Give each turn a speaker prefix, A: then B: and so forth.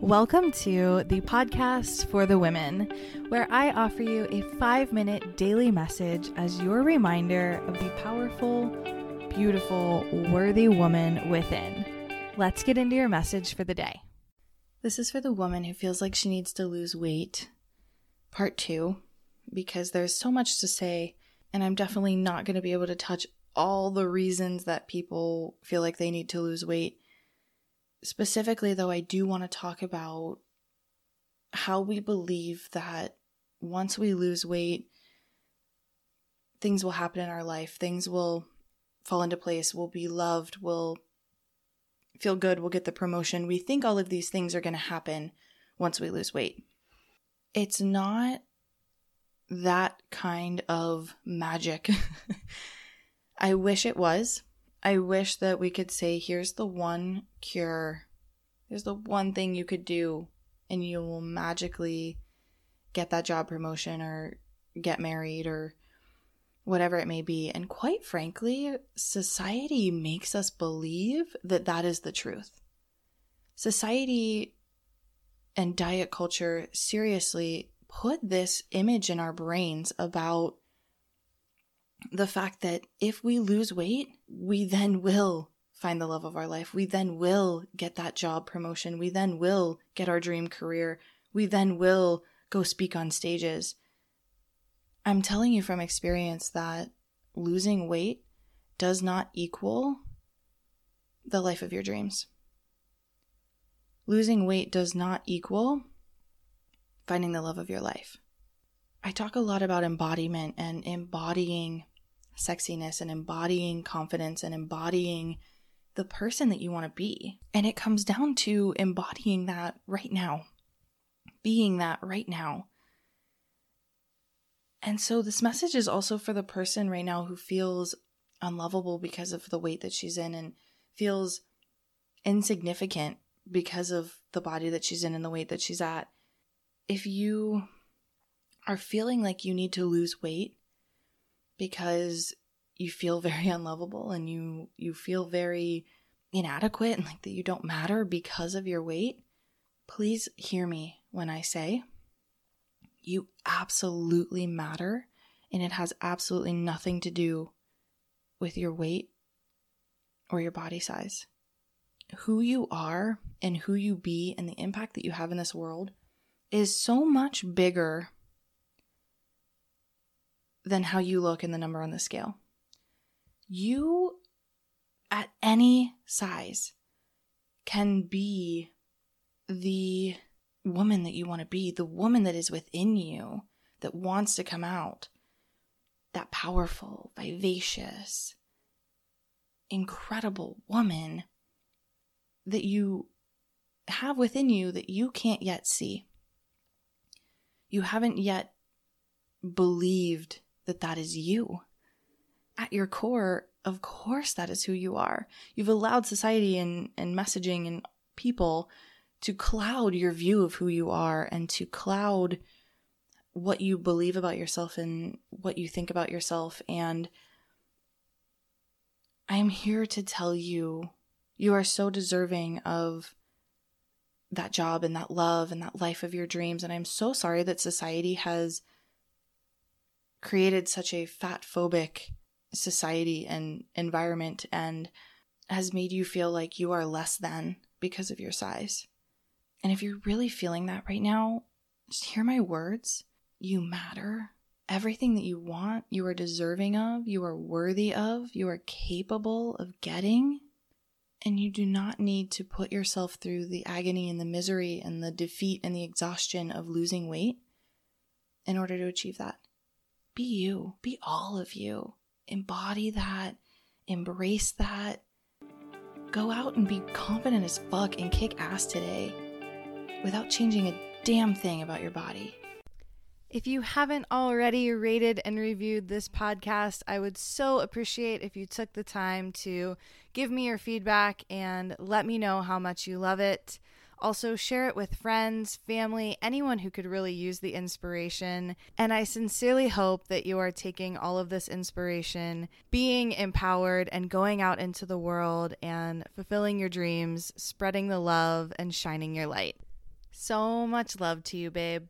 A: Welcome to the podcast for the women, where I offer you a five minute daily message as your reminder of the powerful, beautiful, worthy woman within. Let's get into your message for the day. This is for the woman who feels like she needs to lose weight, part two, because there's so much to say, and I'm definitely not going to be able to touch all the reasons that people feel like they need to lose weight Specifically, though, I do want to talk about how we believe that once we lose weight, things will happen in our life. Things will fall into place. We'll be loved. We'll feel good. We'll get the promotion. We think all of these things are going to happen once we lose weight. It's not that kind of magic. I wish it was. I wish that we could say, here's the one cure, here's the one thing you could do, and you will magically get that job promotion or get married or whatever it may be. And quite frankly, society makes us believe that that is the truth. Society and diet culture seriously put this image in our brains about the fact that if we lose weight, we then will find the love of our life. We then will get that job promotion. We then will get our dream career. We then will go speak on stages. I'm telling you from experience that losing weight does not equal the life of your dreams. Losing weight does not equal finding the love of your life. I talk a lot about embodiment and embodying sexiness and embodying confidence and embodying the person that you want to be. And it comes down to embodying that right now, being that right now. And so this message is also for the person right now who feels unlovable because of the weight that she's in and feels insignificant because of the body that she's in and the weight that she's at. If you are feeling like you need to lose weight because you feel very unlovable and you you feel very inadequate and like that you don't matter because of your weight, please hear me when I say you absolutely matter and it has absolutely nothing to do with your weight or your body size. Who you are and who you be and the impact that you have in this world is so much bigger than how you look in the number on the scale. You, at any size, can be the woman that you want to be, the woman that is within you that wants to come out, that powerful, vivacious, incredible woman that you have within you that you can't yet see. You haven't yet believed that that is you. At your core, of course, that is who you are. You've allowed society and, and messaging and people to cloud your view of who you are and to cloud what you believe about yourself and what you think about yourself. And I'm here to tell you, you are so deserving of that job and that love and that life of your dreams. And I'm so sorry that society has created such a fat phobic society and environment and has made you feel like you are less than because of your size. And if you're really feeling that right now, just hear my words. You matter. Everything that you want, you are deserving of, you are worthy of, you are capable of getting. And you do not need to put yourself through the agony and the misery and the defeat and the exhaustion of losing weight in order to achieve that. Be you, be all of you. Embody that, embrace that. Go out and be confident as fuck and kick ass today without changing a damn thing about your body. If you haven't already rated and reviewed this podcast, I would so appreciate if you took the time to give me your feedback and let me know how much you love it. Also, share it with friends, family, anyone who could really use the inspiration. And I sincerely hope that you are taking all of this inspiration, being empowered, and going out into the world and fulfilling your dreams, spreading the love, and shining your light. So much love to you, babe.